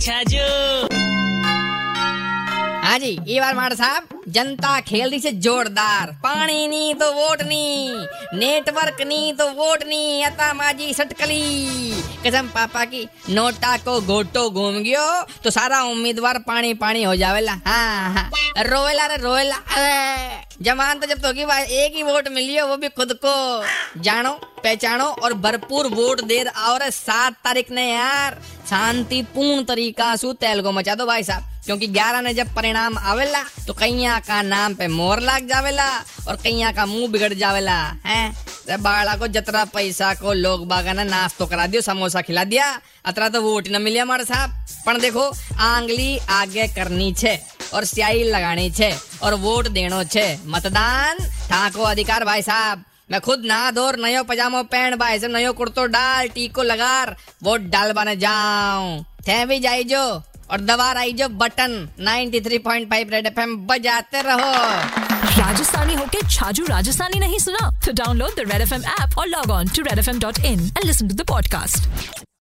छाजू हाँ जी, ये बार माड़ साहब, जनता खेल रही से जोरदार। पानी नी तो वोट नी, नेटवर्क नी तो वोट नी, अता माजी सटकली। कसम पापा की, नोटा को गोटो घूम गयो तो सारा उम्मीदवार पानी पानी हो जावेला। हाँ हाँ। रोवेला रे, रोवेला। जमान तो जब तो की एक ही वोट मिलियो वो भी खुद को। जानो। पहचानो और भरपूर वोट दे और सात तारीख ने यार शांतिपूर्ण तरीका सु तेल को मचा दो भाई साहब। क्योंकि ग्यारह ने जब परिणाम आवेला तो कैया का नाम पे मोर लाग जावेला और कैया का मुँह बिगड़ जावेला, है? बाड़ा को जतरा पैसा को लोग बागा ने नाश्तो करा दियो, समोसा खिला दिया, अतरा तो वोट न मिले हमारे साहब। पर देखो, आंगली आगे करनी छे और स्याही लगानी छे और वोट देनो छे। मतदान ठाको अधिकार, भाई साहब। मैं खुद नहा धोर नयो पजामो पहन भाई से नयो कुर्तो डाल, टीको लगा वो डाल बने जाऊँ। थे भी जाई जो, और दबा आई जो बटन 93.5 रेड एफएम बजाते रहो। राजस्थानी होके छाजू राजस्थानी नहीं सुना? तो download the Red F M app और log on to Red F M dot in and listen to the podcast